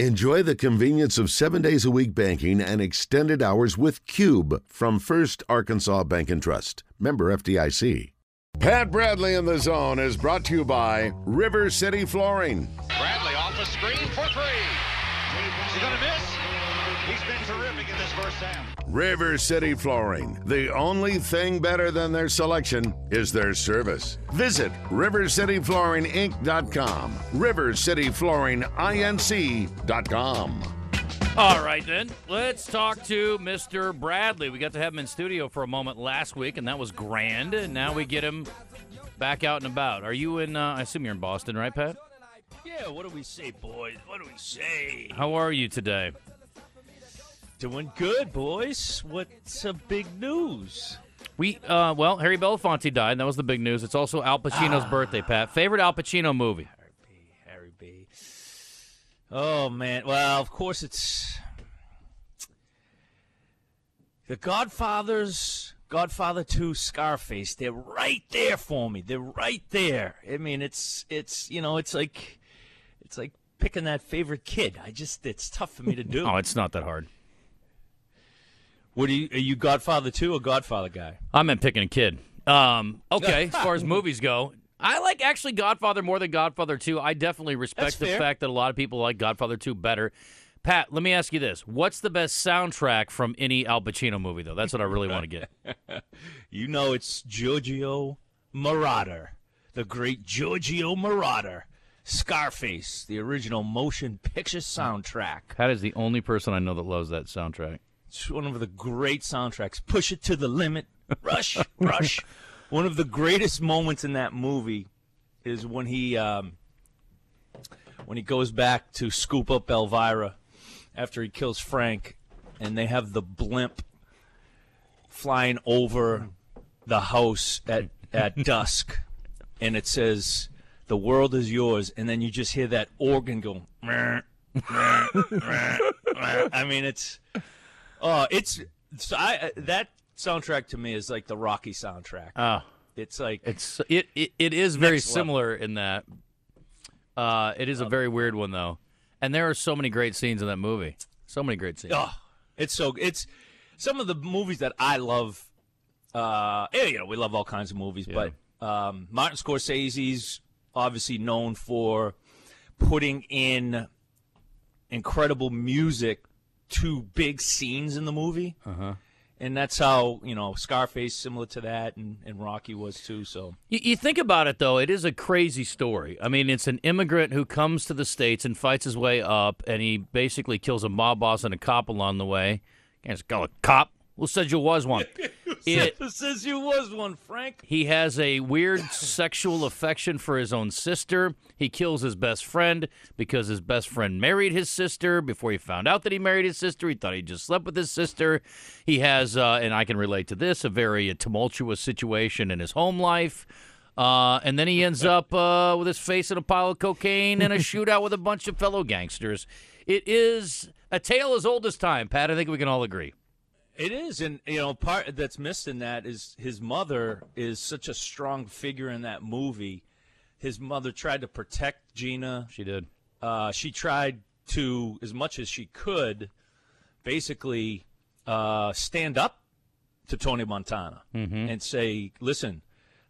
Enjoy the convenience of seven days a week banking and extended hours with Cube from First Arkansas Bank and Trust. Member FDIC. Pat Bradley in the zone is brought to you by River City Flooring. Bradley off the screen for three. Is he going to miss? He's been terrific in this first half. River City Flooring. The only thing better than their selection is their service. Visit rivercityflooringinc.com. rivercityflooringinc.com. All right, then. Let's talk to Mr. Bradley. We got to have him in studio for a moment last week, and that was grand. And now we get him back out and about. Are you in, uh, I assume you're in Boston, right, Pat? Yeah, what do we say, boys? What do we say? How are you today? Doing good, boys. What's a big news? We, uh, well, Harry Belafonte died. That was the big news. It's also Al Pacino's birthday, Pat. Favorite Al Pacino movie? Harry B. Harry B. Oh man. Well, of course it's The Godfathers, Godfather 2, Scarface. They're right there for me. They're right there. I mean, it's it's you know, it's like it's like picking that favorite kid. I just it's tough for me to do. Oh, it's not that hard. What are you are you Godfather 2 or Godfather guy? I meant picking a kid. Um, okay, as far as movies go, I like actually Godfather more than Godfather 2. I definitely respect That's the fair. fact that a lot of people like Godfather 2 better. Pat, let me ask you this. What's the best soundtrack from any Al Pacino movie, though? That's what I really want to get. You know it's Giorgio Moroder, the great Giorgio Moroder. Scarface, the original motion picture soundtrack. Pat is the only person I know that loves that soundtrack. It's one of the great soundtracks. Push it to the limit. Rush, rush. One of the greatest moments in that movie is when he um, when he goes back to scoop up Elvira after he kills Frank, and they have the blimp flying over the house at at dusk, and it says, "The world is yours," and then you just hear that organ go. I mean, it's oh, it's so I that soundtrack to me is like the Rocky soundtrack. Oh, It's like it's it it, it is very Next level. similar in that. Uh, it is a very weird one though, and there are so many great scenes in that movie. So many great scenes. Oh, it's so it's some of the movies that I love. Uh, yeah, you know, we love all kinds of movies, yeah. but um, Martin Scorsese's obviously known for putting in incredible music to big scenes in the movie. Uh-huh. And that's how you know Scarface similar to that, and, and Rocky was too. So You, you think about it, though, it is a crazy story. I mean, it's an immigrant who comes to the States and fights his way up, and he basically kills a mob boss and a cop along the way. Can't just call a cop. Who said you was one? It- says you was one, Frank. he has a weird sexual affection for his own sister. He kills his best friend because his best friend married his sister. Before he found out that he married his sister, he thought he just slept with his sister. He has, uh, and I can relate to this, a very tumultuous situation in his home life. Uh, and then he ends up uh, with his face in a pile of cocaine and a shootout with a bunch of fellow gangsters. It is a tale as old as time, Pat. I think we can all agree. It is, and you know, part that's missed in that is his mother is such a strong figure in that movie. His mother tried to protect Gina. She did. Uh, she tried to, as much as she could, basically uh, stand up to Tony Montana and say, "Listen,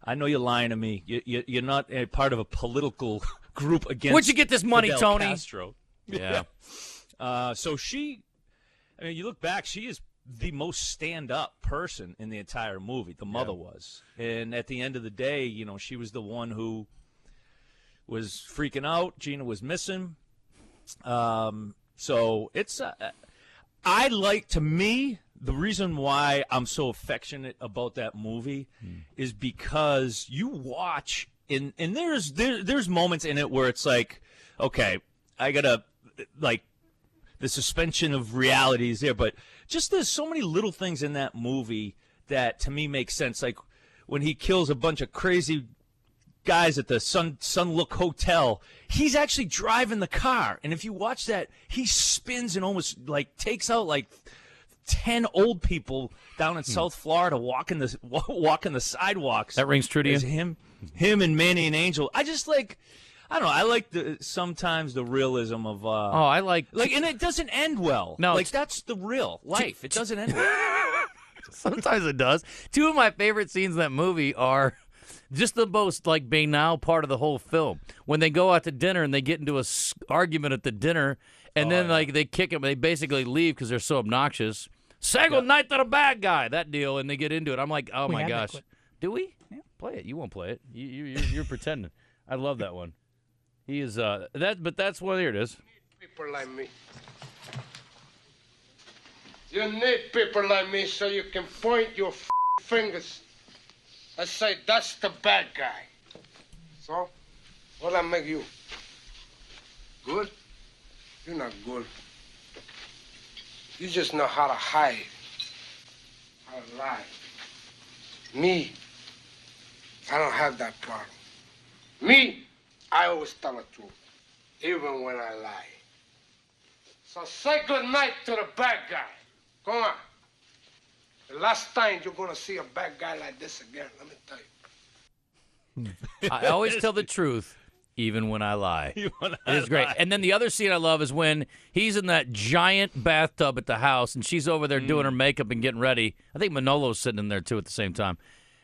I know you're lying to me. You, you, you're not a part of a political group against." Where'd you get this money, Fidel Tony? Castro. Yeah. Uh, so she, I mean, you look back, she is the most stand-up person in the entire movie. The mother was, and at the end of the day, you know, she was the one who was freaking out. Gina was missing. Um, so it's, uh, I like to me the reason why I'm so affectionate about that movie is because you watch and and there's there, there's moments in it where it's like, okay, I gotta like the suspension of reality is there, but just there's so many little things in that movie that to me make sense. Like when he kills a bunch of crazy guys at the Sun Sun Look Hotel, he's actually driving the car, and if you watch that, he spins and almost like takes out like. 10 old people down in hmm. South Florida walking the walking the sidewalks That rings true to you? Him him and Manny and Angel I just like I don't know. I like the sometimes the realism of uh, Oh, I like like, and it doesn't end well. No, like that's the real life. It doesn't end well. Sometimes it does. Two of my favorite scenes in that movie are just the most like banal part of the whole film when they go out to dinner and they get into a s- argument at the dinner, and Oh, then like they kick him. They basically leave because they're so obnoxious. Say good night to the bad guy. That deal, and they get into it. I'm like, oh We my gosh, do we? Play it. You won't play it. You, you you're, you're pretending. I love that one. He is uh that, but that's what Here it is. people like me. You need people like me so you can point your f- fingers and say, that's the bad guy. So, what I make you? Good? You're not good. You just know how to hide, how to lie. Me, I don't have that problem. Me, I always tell the truth, even when I lie. So say good night to the bad guy. Come on. The last time you're gonna see a bad guy like this again, let me tell you. I always tell the truth, even when I lie. You wanna It is great. lie. And then the other scene I love is when he's in that giant bathtub at the house and she's over there doing her Mm. makeup and getting ready. I think Manolo's sitting in there too at the same time.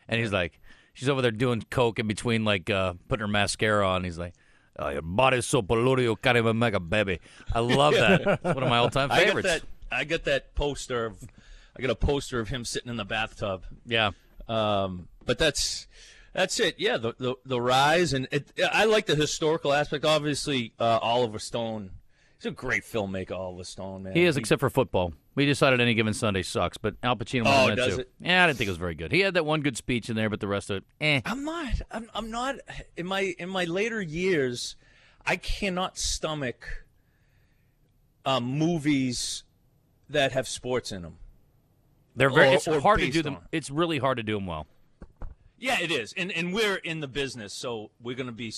And he's like, she's over there doing coke in between, like uh, putting her mascara on. He's like, oh, your body's so polluted, you can't even make a baby. I love that. It's one of my all time favorites. I got favorites. that. I got that poster of. I got a poster of him sitting in the bathtub. Yeah. Um, but that's that's it. Yeah, the the, the rise and it, I like the historical aspect. Obviously, uh, Oliver Stone. He's a great filmmaker, Oliver Stone. Man, He is, except for football. We decided any given Sunday sucks, but Al Pacino was Oh, in that too. it? Yeah, I didn't think it was very good. He had that one good speech in there, but the rest of it, eh. I'm not. I'm, I'm not. In my in my later years, I cannot stomach um, movies that have sports in them. They're very. Or- it's or hard to do them. It's really hard to do them well. Yeah, it is, and and we're in the business, so we're going to be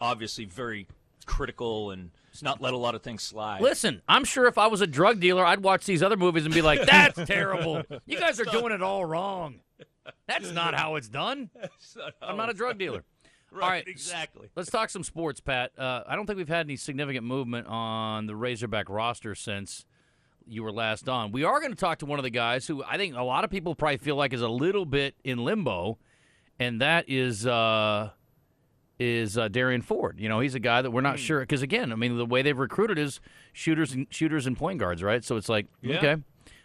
obviously very critical and not let a lot of things slide. Listen, I'm sure if I was a drug dealer, I'd watch these other movies and be like, "That's terrible. You guys are doing it all wrong. That's not how it's done." I'm not a drug dealer. Right, all right, exactly. Let's talk some sports, Pat. Uh, I don't think we've had any significant movement on the Razorback roster since you were last on. We are going to talk to one of the guys who I think a lot of people probably feel like is a little bit in limbo, and that is uh, is uh, Derrian Ford. You know, he's a guy that we're not sure because again, I mean, the way they've recruited is shooters and shooters and point guards, right? So it's like, Yeah. okay,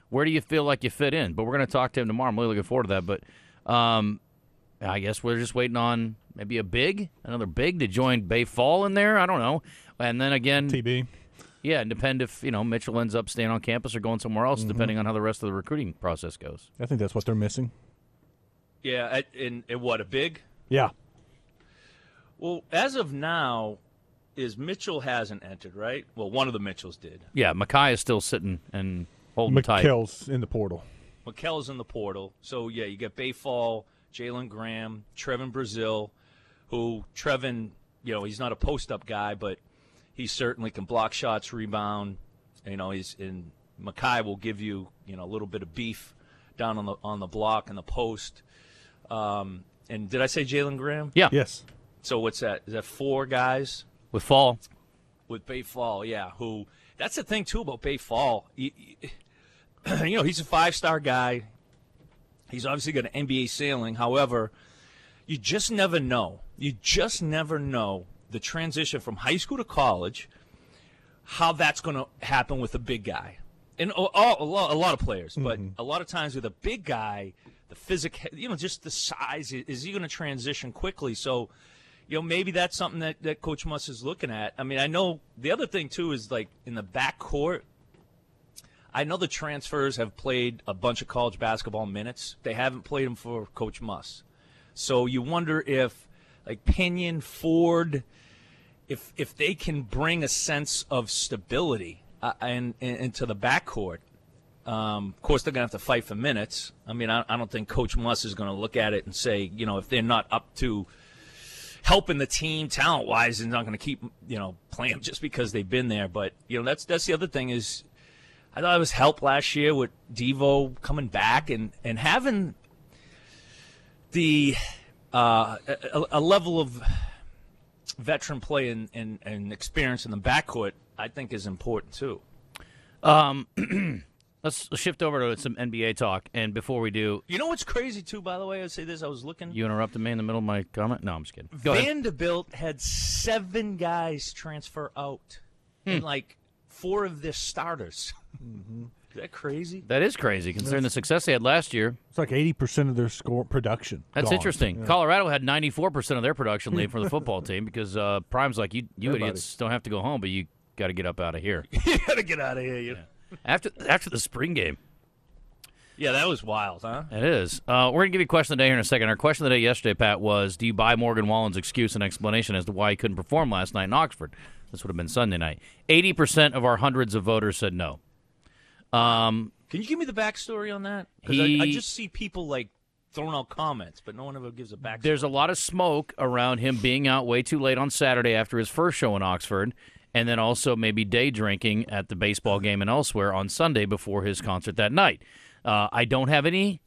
where do you feel like you fit in? But we're going to talk to him tomorrow. I'm really looking forward to that. But um, I guess we're just waiting on maybe a big, another big to join Baye Fall in there. I don't know. And then again, TB. yeah, and depend if you know Mitchell ends up staying on campus or going somewhere else, depending on how the rest of the recruiting process goes. I think that's what they're missing. Yeah, and, in, in what a big. Yeah. Well, as of now, is Mitchell hasn't entered, right? Well, one of the Mitchells did. Yeah, Makhi is still sitting and holding tight. Makhel's in the portal. Makhel's in the portal. So yeah, you get Baye Fall, Jalen Graham, Trevon Brazile, who Trevin, you know, he's not a post up guy, but he certainly can block shots, rebound. You know, he's in Makhi will give you, you know, a little bit of beef down on the on the block and the post. Um, and did I say Jalen Graham? Yeah, Yes. So what's that? Is that four guys? with Fall. with Baye Fall, yeah. Who? That's the thing too about Baye Fall. You, you know, he's a five-star guy. He's obviously got an NBA ceiling. However, you just never know. You just never know the transition from high school to college. How that's going to happen with a big guy, and a, a, lot, a lot of players, but mm-hmm. a lot of times with a big guy, the physical, you know, just the size. Is he going to transition quickly? So you know, maybe that's something that, that Coach Muss is looking at. I mean, I know the other thing too is like in the backcourt. I know the transfers have played a bunch of college basketball minutes. They haven't played them for Coach Muss, so you wonder if like Pinion, Ford, if if they can bring a sense of stability uh, and, and into the backcourt. Um, of course, they're going to have to fight for minutes. I mean, I, I don't think Coach Muss is going to look at it and say, you know, if they're not up to helping the team talent wise and not going to keep you know playing just because they've been there. But you know that's that's the other thing is I thought it was help last year with Devo coming back and and having the uh, a, a level of veteran play and, and, and experience in the backcourt, I think, is important too. Um, let's shift over to some NBA talk. And before we do, You know what's crazy too? By the way, I'd say this. I was looking. you interrupted me in the middle of my comment. No, I'm just kidding. Go ahead. Vanderbilt had seven guys transfer out, Hmm. and like four of their starters. Is that crazy? That is crazy considering the success they had last year. It's like eighty percent of their score production. That's gone. interesting. Colorado had 94% of their production leave for the football team because uh, Prime's like, you, you Everybody. idiots don't have to go home, but you got to get up out of here. you gotta get out of here. You after after the spring game. Yeah, that was wild, huh? It is. Uh, we're going to give you a question of the day here in a second. Our question of the day yesterday, Pat, was Do you buy Morgan Wallen's excuse and explanation as to why he couldn't perform last night in Oxford? This would have been Sunday night. 80% of our hundreds of voters said no. Um, Can you give me the backstory on that? Because I, I just see people like throwing out comments, but no one ever gives a backstory. there's a lot of smoke around him being out way too late on Saturday after his first show in Oxford, and then also maybe day drinking at the baseball game and elsewhere on Sunday before his concert that night. Uh, I don't have any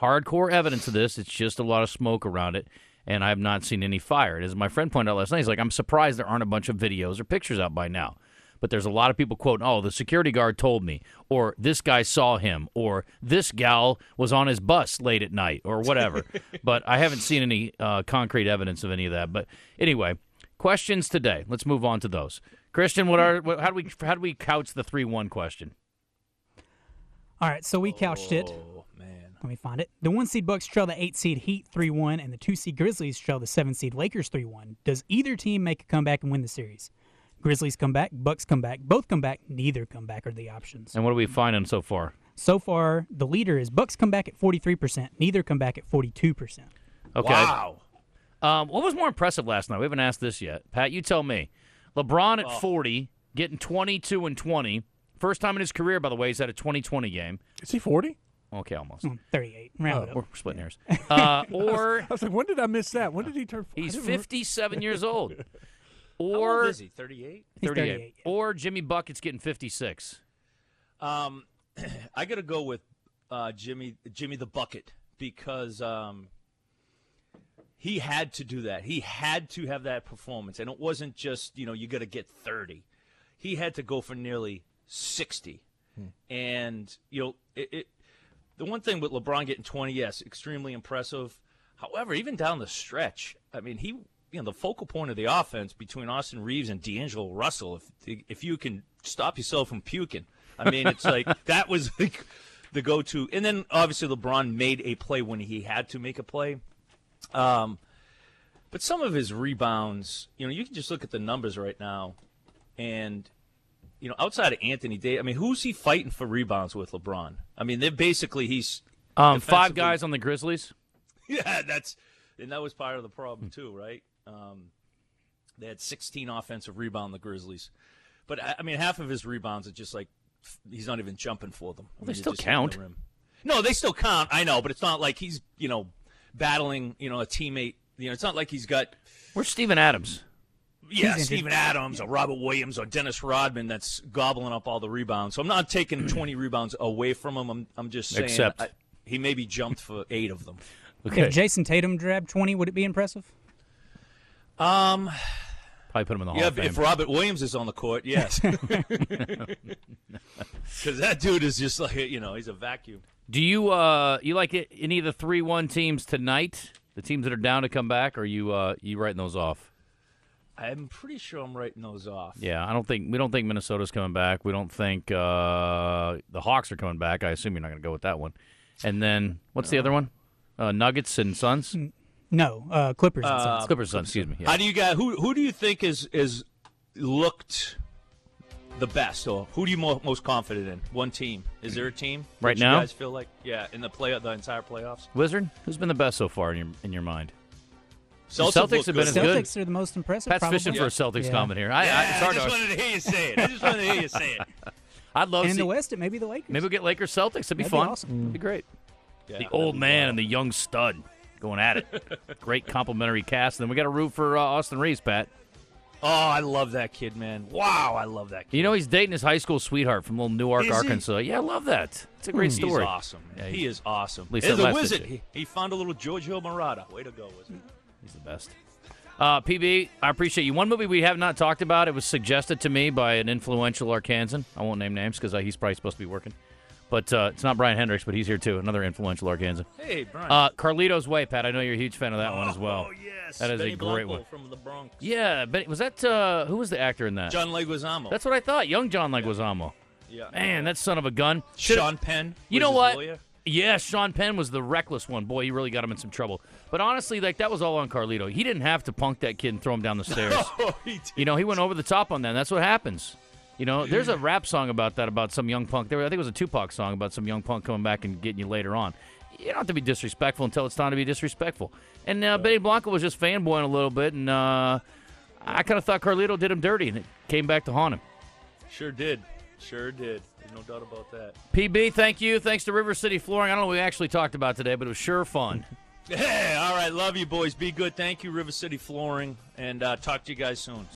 hardcore evidence of this. It's just a lot of smoke around it, and I have not seen any fire. And as my friend pointed out last night, he's like, I'm surprised there aren't a bunch of videos or pictures out by now. But there's a lot of people quoting, oh, the security guard told me, or this guy saw him, or this gal was on his bus late at night, or whatever. but I haven't seen any uh, concrete evidence of any of that. But anyway, questions today. Let's move on to those. Christian, what are what, how do we how do we couch the three one question? All right, so we couched it. Oh man. Let me find it. The one seed Bucks trail the eight seed Heat 3 1, and the two seed Grizzlies trail the seven seed Lakers 3 1. Does either team make a comeback and win the series? Grizzlies come back, Bucks come back, both come back, neither come back are the options. And what are we finding so far? So far, the leader is Bucks come back at 43%, neither come back at 42%. Okay. Wow. Um, what was more impressive last night? We haven't asked this yet. Pat, you tell me. LeBron at Oh. 40, getting 22 and 20. First time in his career, by the way, he's had a 20-20 game. Is he forty? Okay, almost. Hmm, 38. Round it up. We're splitting hairs. Uh, or I was like, when did I miss that? When did he turn? I he's 57 years old. How old Or is he? Thirty-eight. He's 38. 38, yeah. Or Jimmy Bucket's getting 56. Um, I got to go with uh, Jimmy Jimmy the bucket because um, he had to do that. He had to have that performance, and it wasn't just you know you got to get thirty. He had to go for nearly sixty, hmm. and you know it, it. The one thing with LeBron getting twenty, yes, extremely impressive. However, even down the stretch, I mean, he you know the focal point of the offense between Austin Reaves and D'Angelo Russell. If if you can stop yourself from puking, I mean, it's like that was like the go-to. And then obviously LeBron made a play when he had to make a play. Um, but some of his rebounds, you know, you can just look at the numbers right now, and you know, outside of Anthony Davis, I mean, who's he fighting for rebounds with LeBron? I mean, they're basically he's Um, five guys on the Grizzlies. yeah, that's and that was part of the problem too, right? Um, they had 16 offensive rebound the Grizzlies, but I I mean, half of his rebounds are just like he's not even jumping for them. I they still hitting the count. No, they still count. I know, but it's not like he's you know battling you know a teammate. You know, it's not like he's got Where's Steven Adams? yeah injured. Steven Adams or Robert Williams or Dennis Rodman that's gobbling up all the rebounds. So I'm not taking 20 rebounds away from him. I'm I'm just saying Except- I, he maybe jumped for eight of them. Okay. If Jayson Tatum grabbed 20, would it be impressive? Um. Probably put him in the Hall Yeah, of Fame. if Robert Williams is on the court, yes. Because that dude is just like you know he's a vacuum. Do you uh you like it, any of the three one teams tonight? The teams that are down to come back, or you uh you writing those off? I'm pretty sure I'm writing those off. Yeah, I don't think we don't think Minnesota's coming back. We don't think uh the Hawks are coming back. I assume you're not going to go with that one. And then what's the other one? Uh, Nuggets and Suns. No, uh, Clippers and Suns. Clippers, Suns. Excuse me. Yeah. How do you guys? Who who do you think is is looked the best, or who do you mo- most confident in? One team. Is there a team Right now? You guys feel like yeah in the play the entire playoffs. Wizard. Who's been the best so far in your in your mind? Celtics, Celtics have been good. as good. Celtics are the most impressive. Pat's probably. fishing for a Celtics Yeah. comment here. I, I, Yeah, it's I hard just to. wanted to hear you say it. I just wanted to hear you say it. I'd love And to in see. the West, it may be the Lakers. Maybe we'll get Lakers Celtics. That'd be That'd be fun. awesome. That'd be great. Yeah, the old man wild. and the young stud going at it. Great complimentary cast. And then we got to root for uh, Austin Reaves, Pat. Oh, I love that kid, man. Wow, I love that kid. You know he's dating his high school sweetheart from little Newark, Is he? Arkansas. Yeah, I love that. It's a great He's story. awesome. Yeah, he is awesome. least He's that a last wizard. picture. He, he found a little Giorgio Murata. Way to go, wizard. He's the best. Uh, PB, I appreciate you. One movie we have not talked about. It was suggested to me by an influential Arkansan. I won't name names because uh, he's probably supposed to be working. But uh, it's not Brian Hendricks, but he's here too. Another influential Arkansan. Hey, Brian. Uh, Carlito's Way, Pat. I know you're a huge fan of that one as well. Oh yes, That is a great Blanco one. from the Bronx. Yeah, but was that uh, who was the actor in that? John Leguizamo. That's what I thought. Young John Leguizamo. yeah. Man, that son of a gun. Should've- Sean Penn. You know what? lawyer. Yeah, Sean Penn was the reckless one. Boy, he really got him in some trouble. But honestly, like that was all on Carlito. He didn't have to punk that kid and throw him down the stairs. Oh, he did. you know, he went over the top on that. And that's what happens. You know, there's a rap song about that about some young punk. There, I think it was a Tupac song about some young punk coming back and getting you later on. You don't have to be disrespectful until it's time to be disrespectful. And uh, Benny Blanco was just fanboying a little bit, and uh, I kind of thought Carlito did him dirty, and it came back to haunt him. Sure did. Sure did. There's no doubt about that. PB, thank you. Thanks to River City Flooring. I don't know what we actually talked about today, but it was sure fun. Hey, all right. Love you, boys. Be good. Thank you, River City Flooring. And uh, talk to you guys soon.